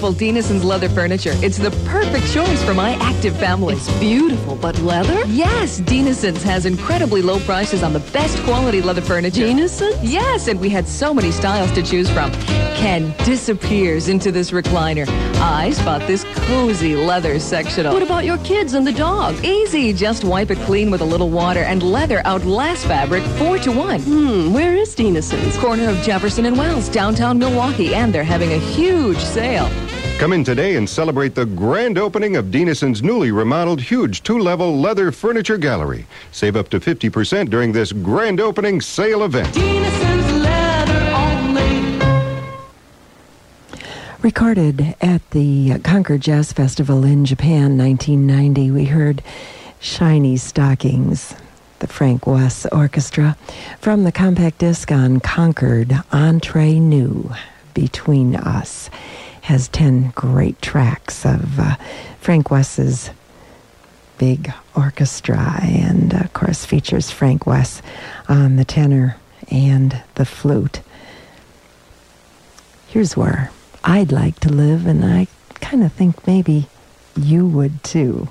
beautiful Denison's leather furniture. It's the perfect choice for my active family. It's beautiful, but leather? Yes, Denison's has incredibly low prices on the best quality leather furniture. Denison? Yes, and we had so many styles to choose from. Ken disappears into this recliner. I spot this cozy leather sectional. What about your kids and the dog? Easy, just wipe it clean with a little water and leather outlasts fabric four to one. Hmm, where is Denison's? Corner of Jefferson and Wells, downtown Milwaukee, and they're having a huge sale. Come in today and celebrate the grand opening of Denison's newly remodeled huge two-level leather furniture gallery. Save up to 50% during this grand opening sale event. Recorded at the Concord Jazz Festival in Japan, 1990, we heard Shiny Stockings, the Frank Wess Orchestra, from the compact disc on Concord, Entre Nous, Between Us, has 10 great tracks of uh, Frank Wess's big orchestra, and of course features Frank Wess on the tenor and the flute. Here's where I'd like to live, and I kind of think maybe you would too.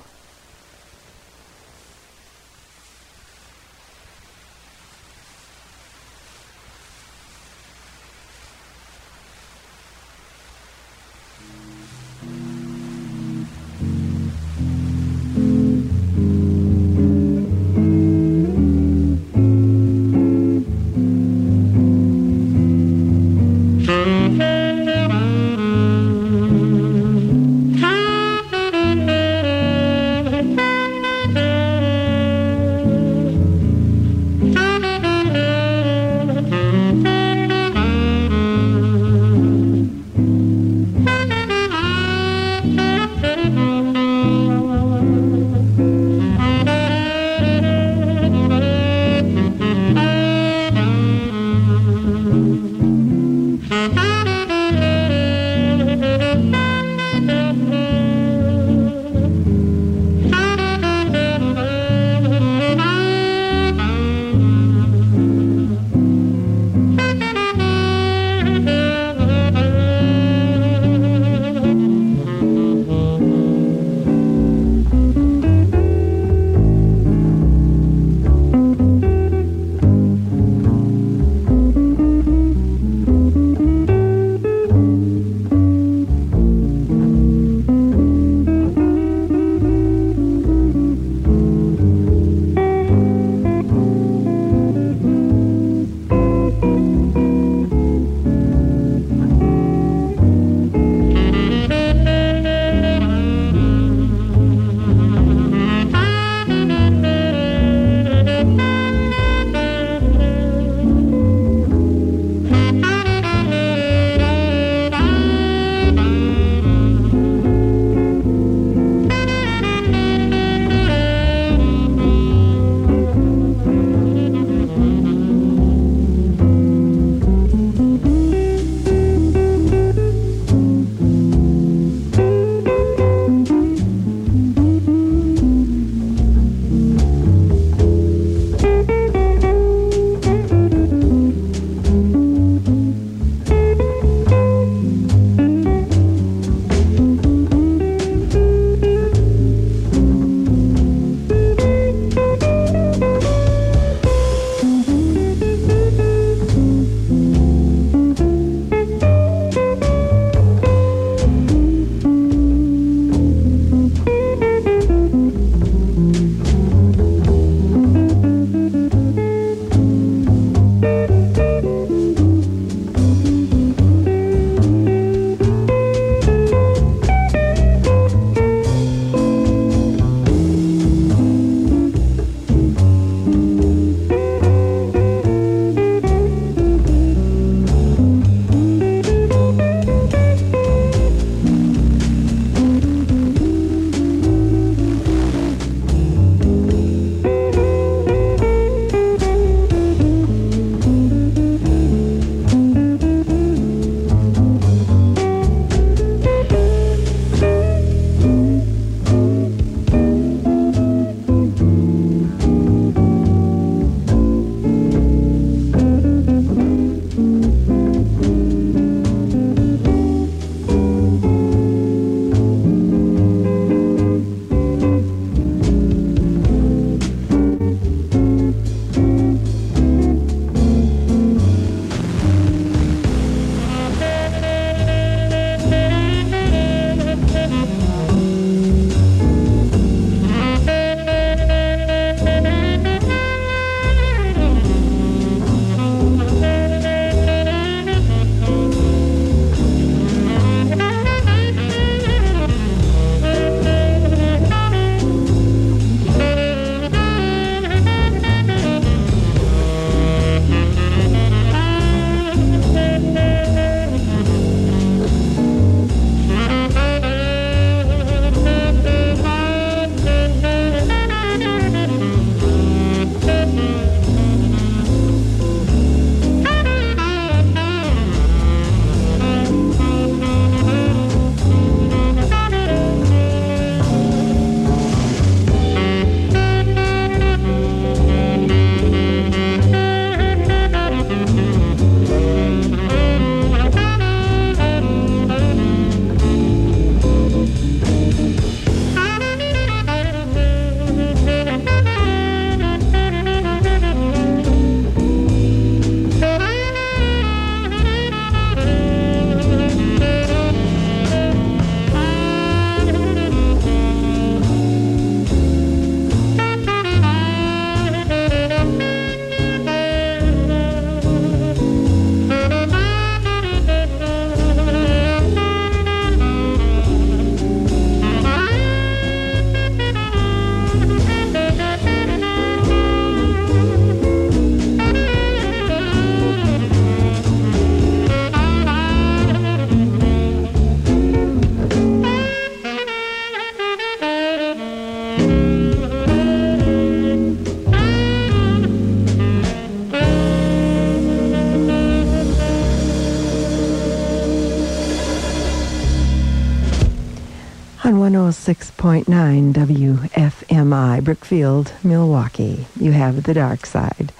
106.9 WFMI, Brookfield, Milwaukee. You have the dark side.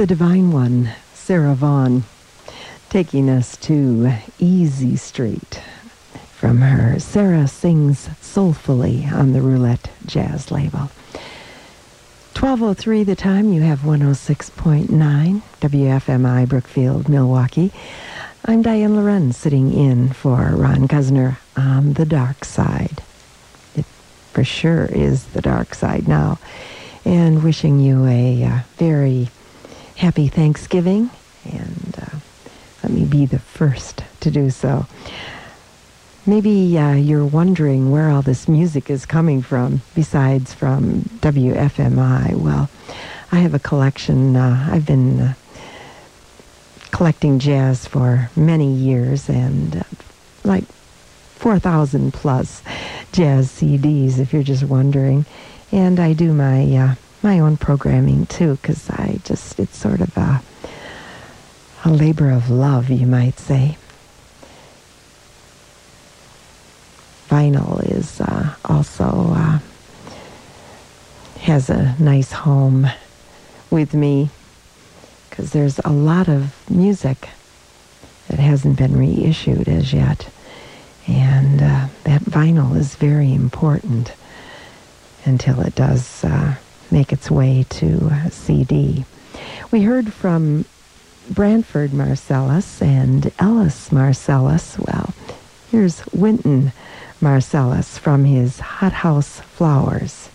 The Divine One, Sarah Vaughan, taking us to Easy Street from her Sarah Sings Soulfully on the Roulette Jazz label. 1203 the time, you have 106.9 WFMI Brookfield, Milwaukee. I'm Diane Loren sitting in for Ron Cuzner on the dark side. It for sure is the dark side now. And wishing you a uh, very happy Thanksgiving. And uh, let me be the first to do so. Maybe uh, you're wondering where all this music is coming from, besides from WFMI. Well, I have a collection. Uh, I've been uh, collecting jazz for many years and uh, like 4,000 plus jazz CDs, if you're just wondering. And I do my uh, my own programming too, because I just it's sort of a a labor of love, you might say. Vinyl is uh, also uh, has a nice home with me because there's a lot of music that hasn't been reissued as yet. And uh, that vinyl is very important until it does uh, make its way to uh, CD. We heard from Branford Marsalis and Ellis Marsalis. Well, here's Wynton Marsalis from his Hothouse Flowers.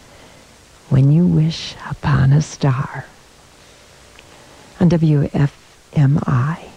When You Wish Upon a Star on WFMI.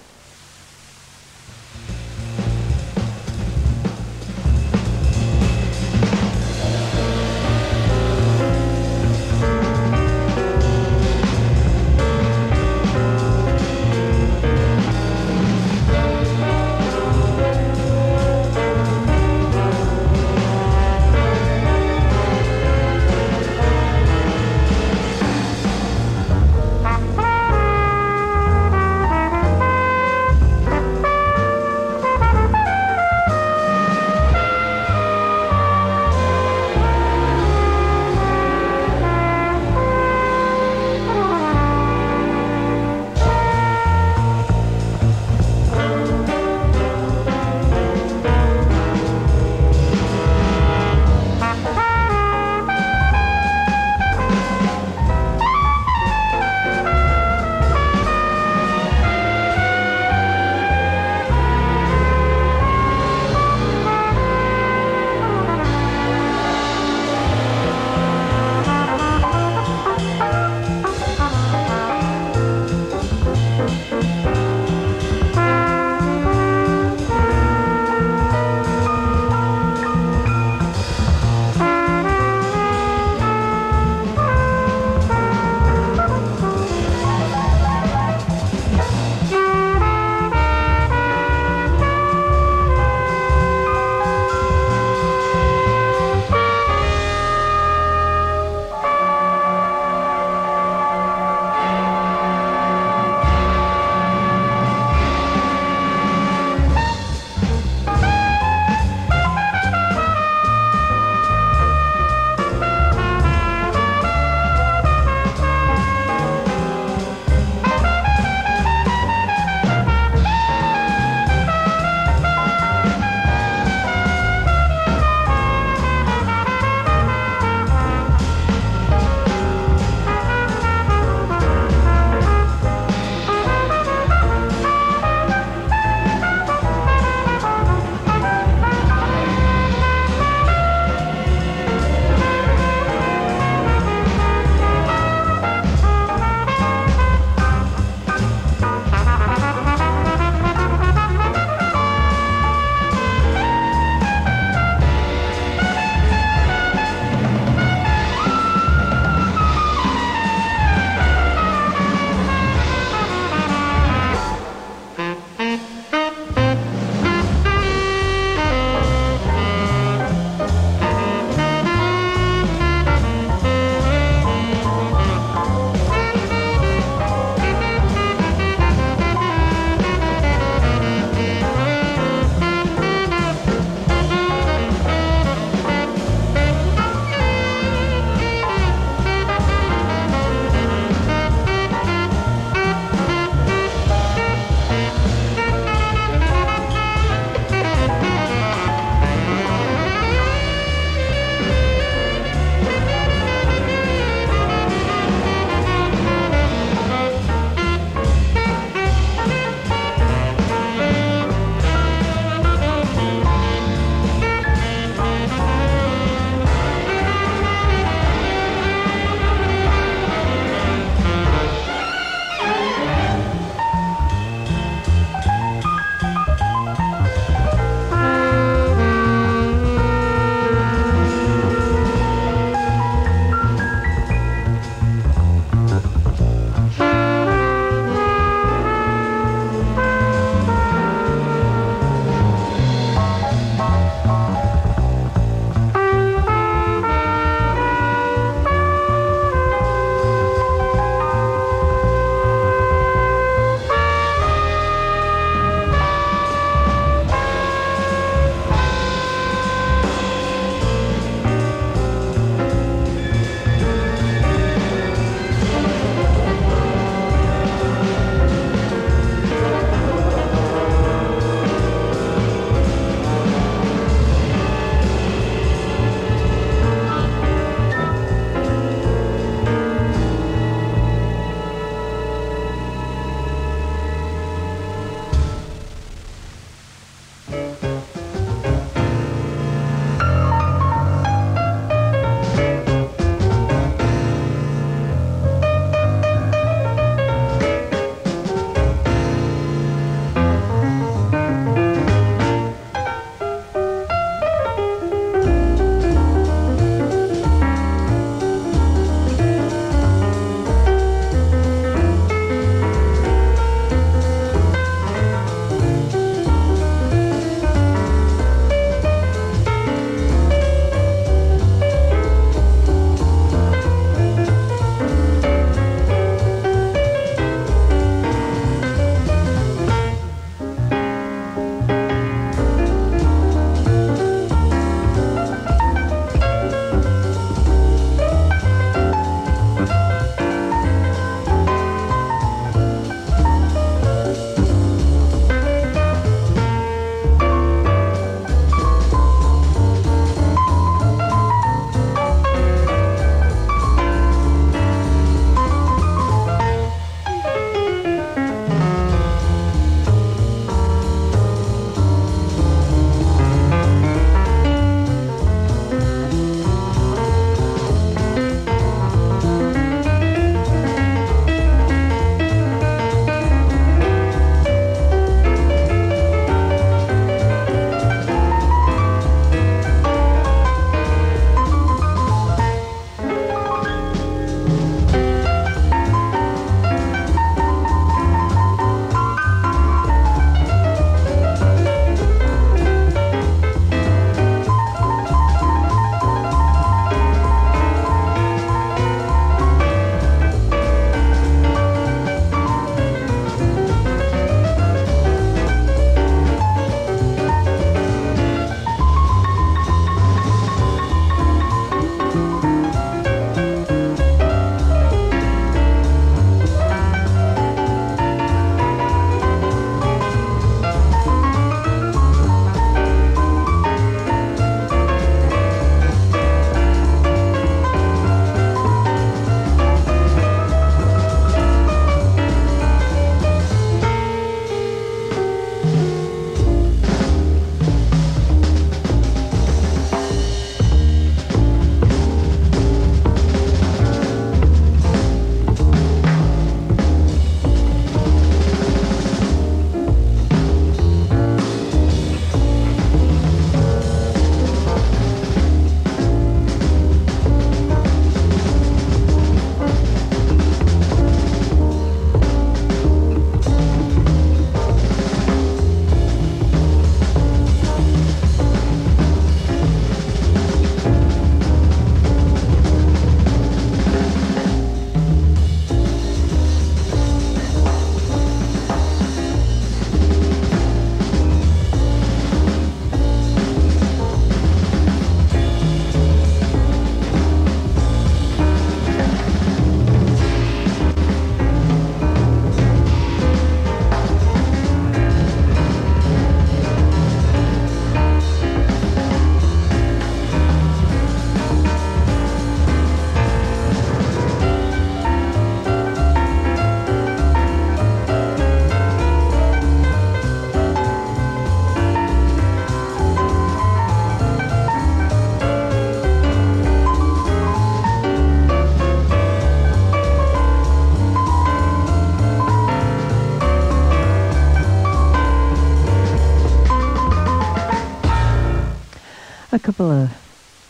Couple of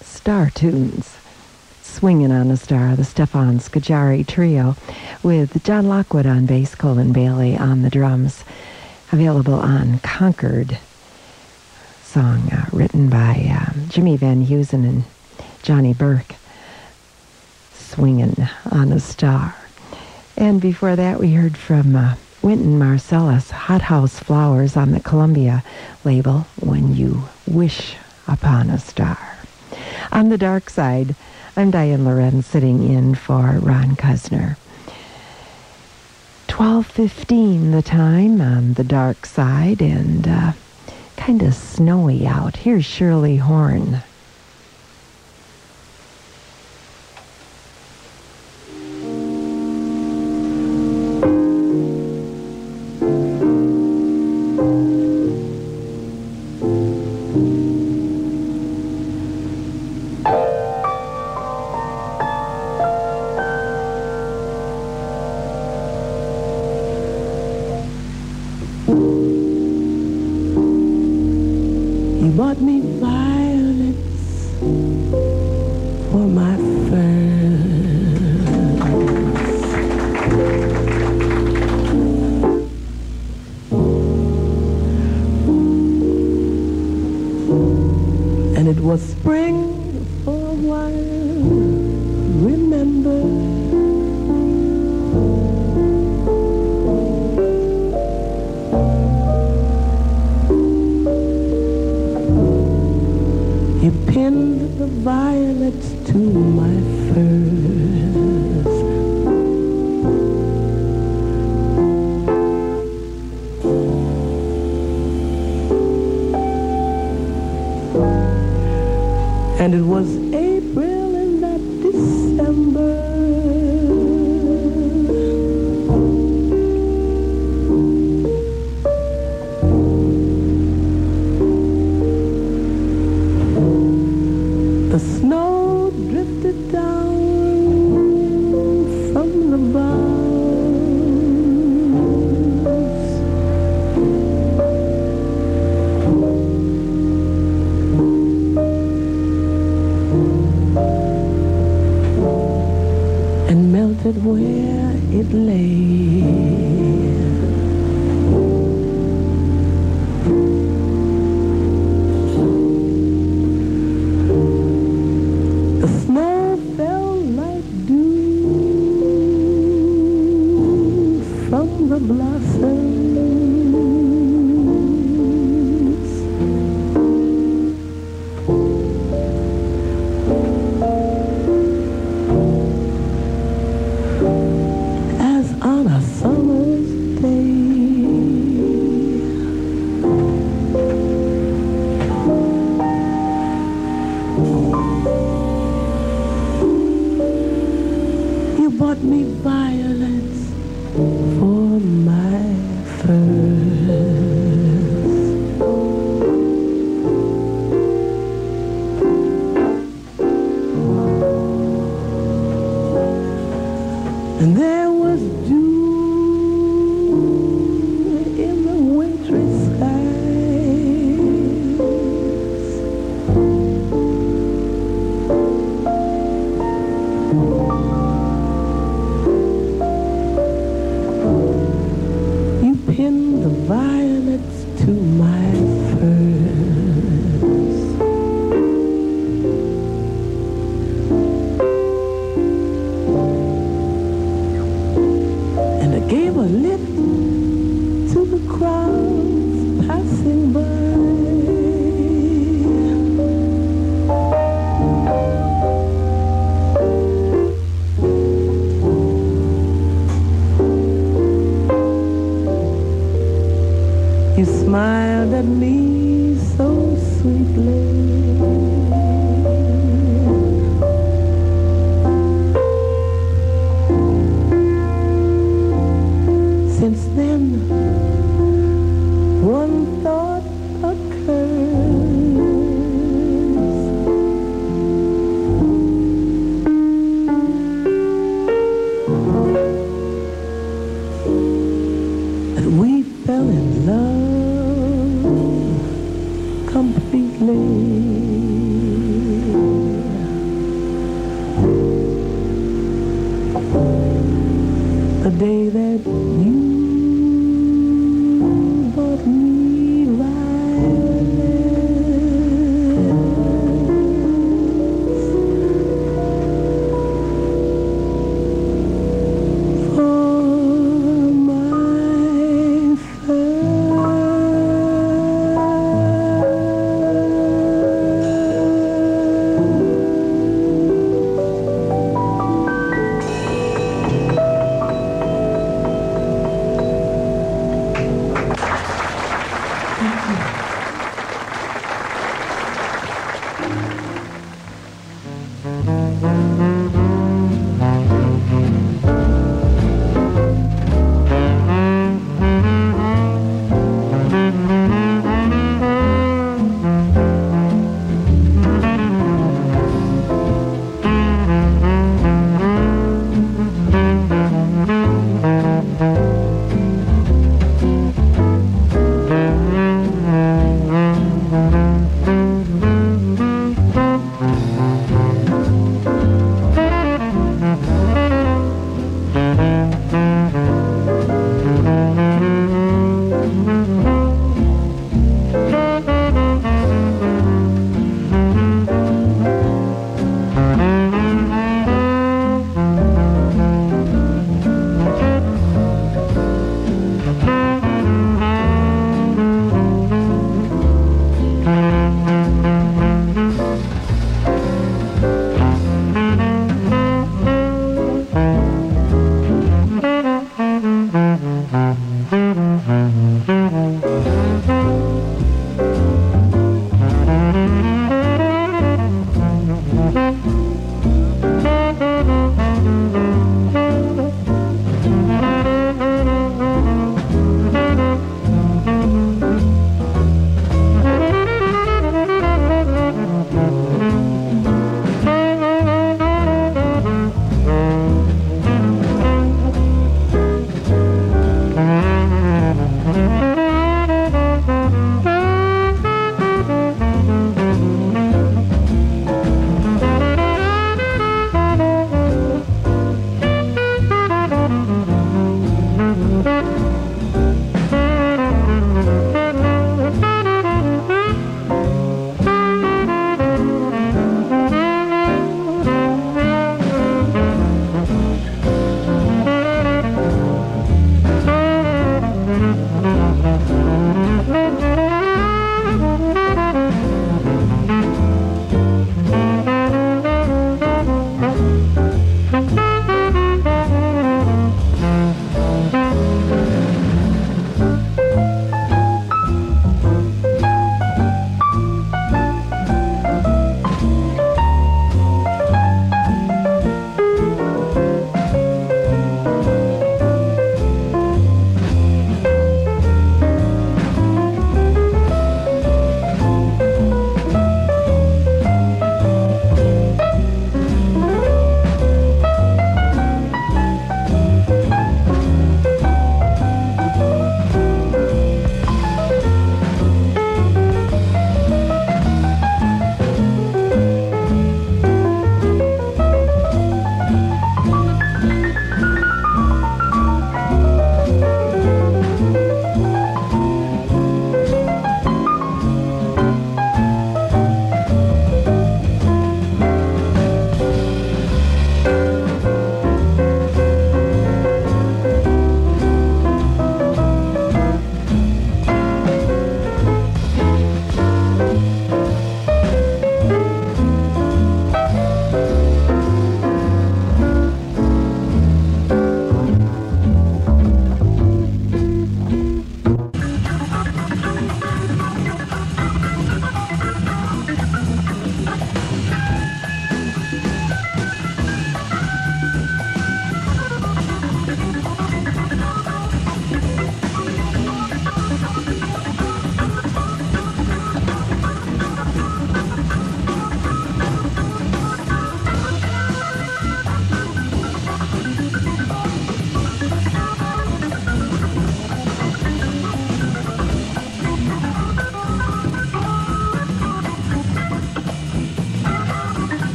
star tunes. Swinging on a Star, the Stefan Scaggiari Trio, with John Lockwood on bass, Colin Bailey on the drums. Available on Concord. Song uh, written by um, Jimmy Van Heusen and Johnny Burke. Swinging on a Star. And before that, we heard from uh, Wynton Marsalis, Hot House Flowers on the Columbia label, When You Wish Upon a Star. On the dark side, I'm Diane Loren sitting in for Ron Cuzner. 12.15 the time on the dark side and uh, kind of snowy out. Here's Shirley Horn. And it was spring for a while. Remember. You pinned the violets to my furs. And it was April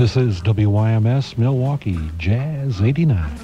This is WYMS Milwaukee Jazz 89.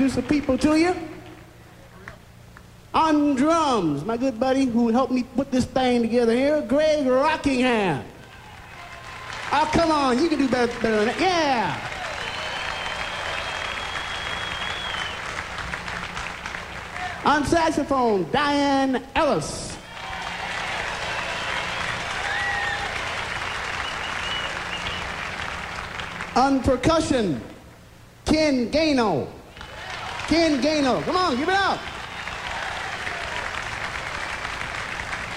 Introduce some people to you. On drums, my good buddy who helped me put this thing together here, Greg Rockingham. Oh, come on, you can do better, better than that. Yeah. On saxophone, Diane Ellis. On percussion, Ken Gano. Ken Gano. Come on, give it up.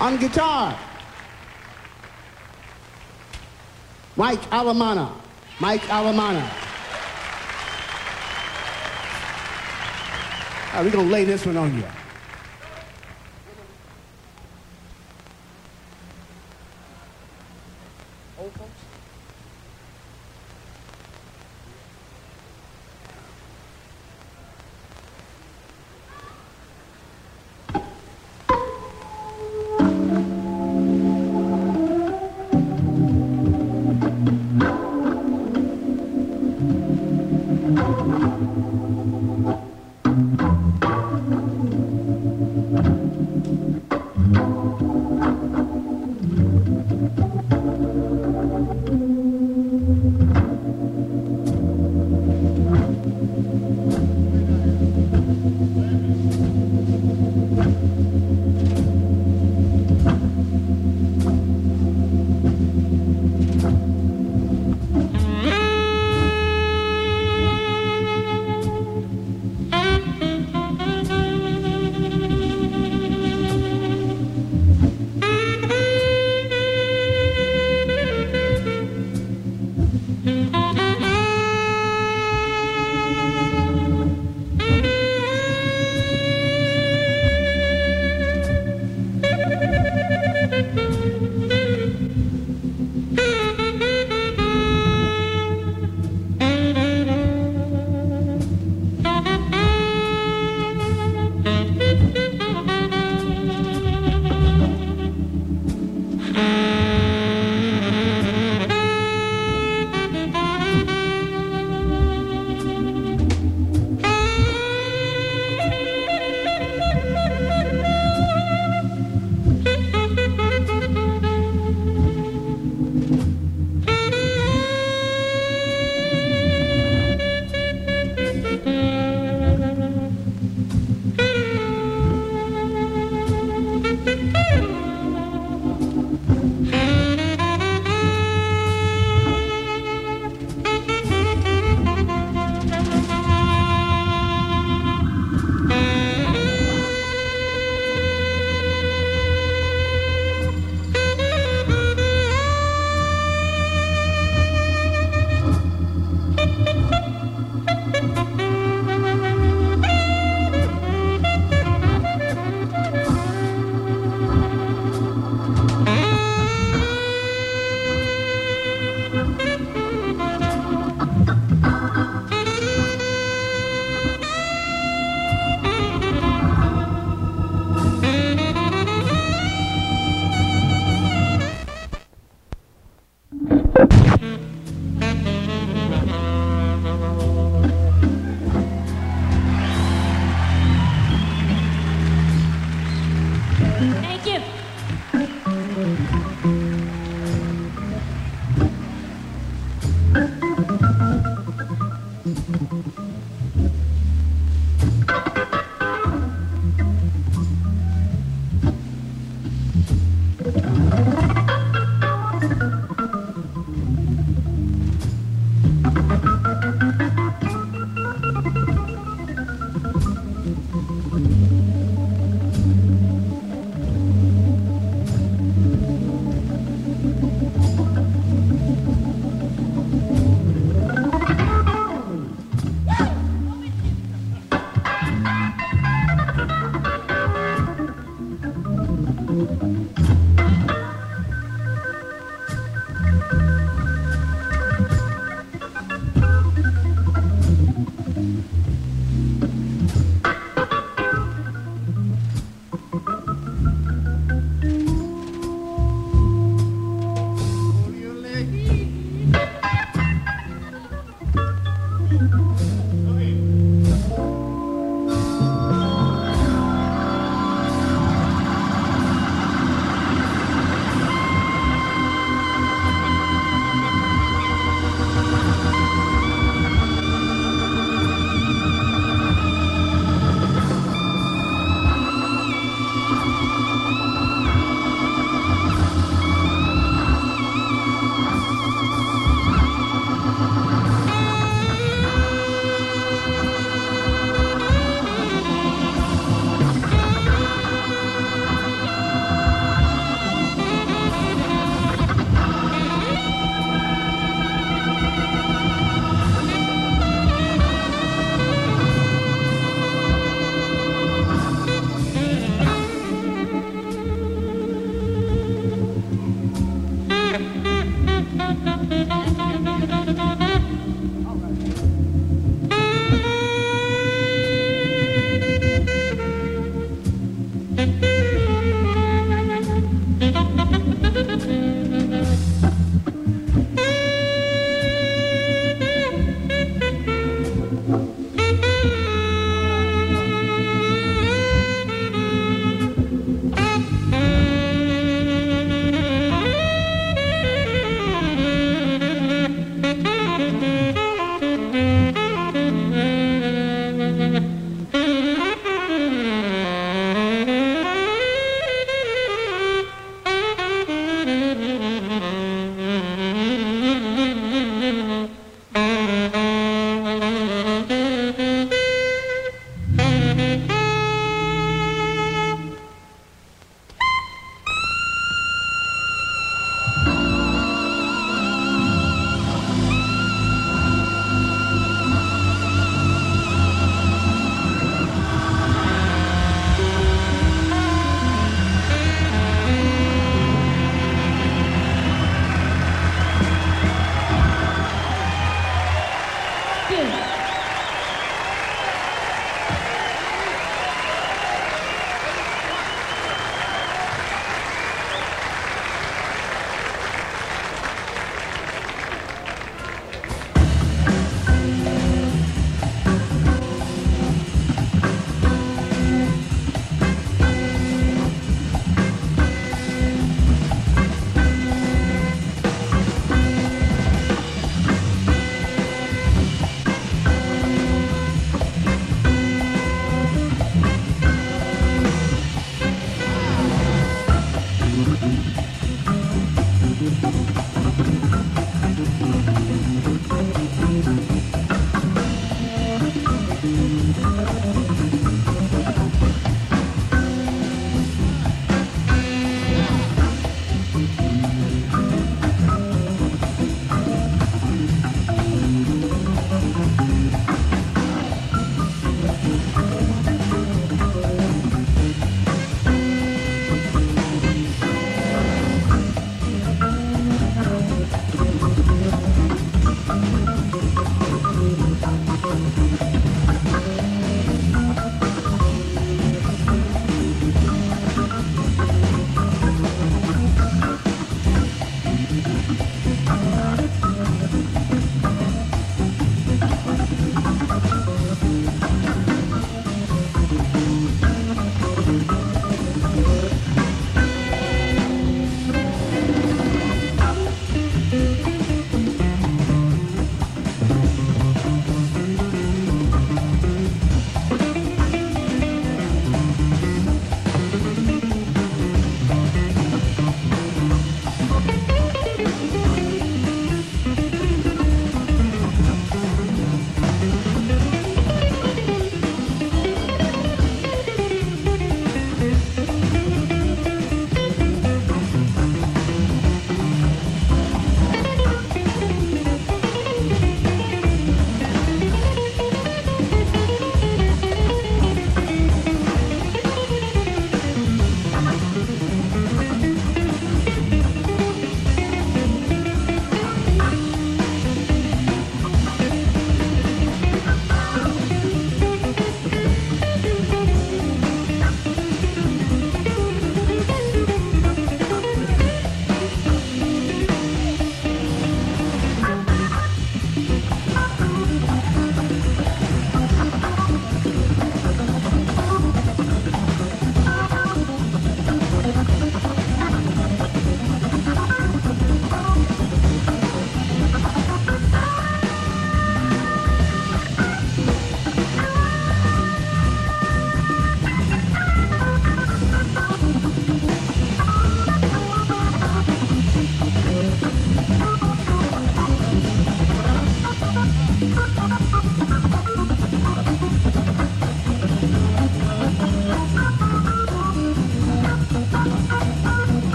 On guitar, Mike Alamana. Mike Alamana. All right, we're going to lay this one on you.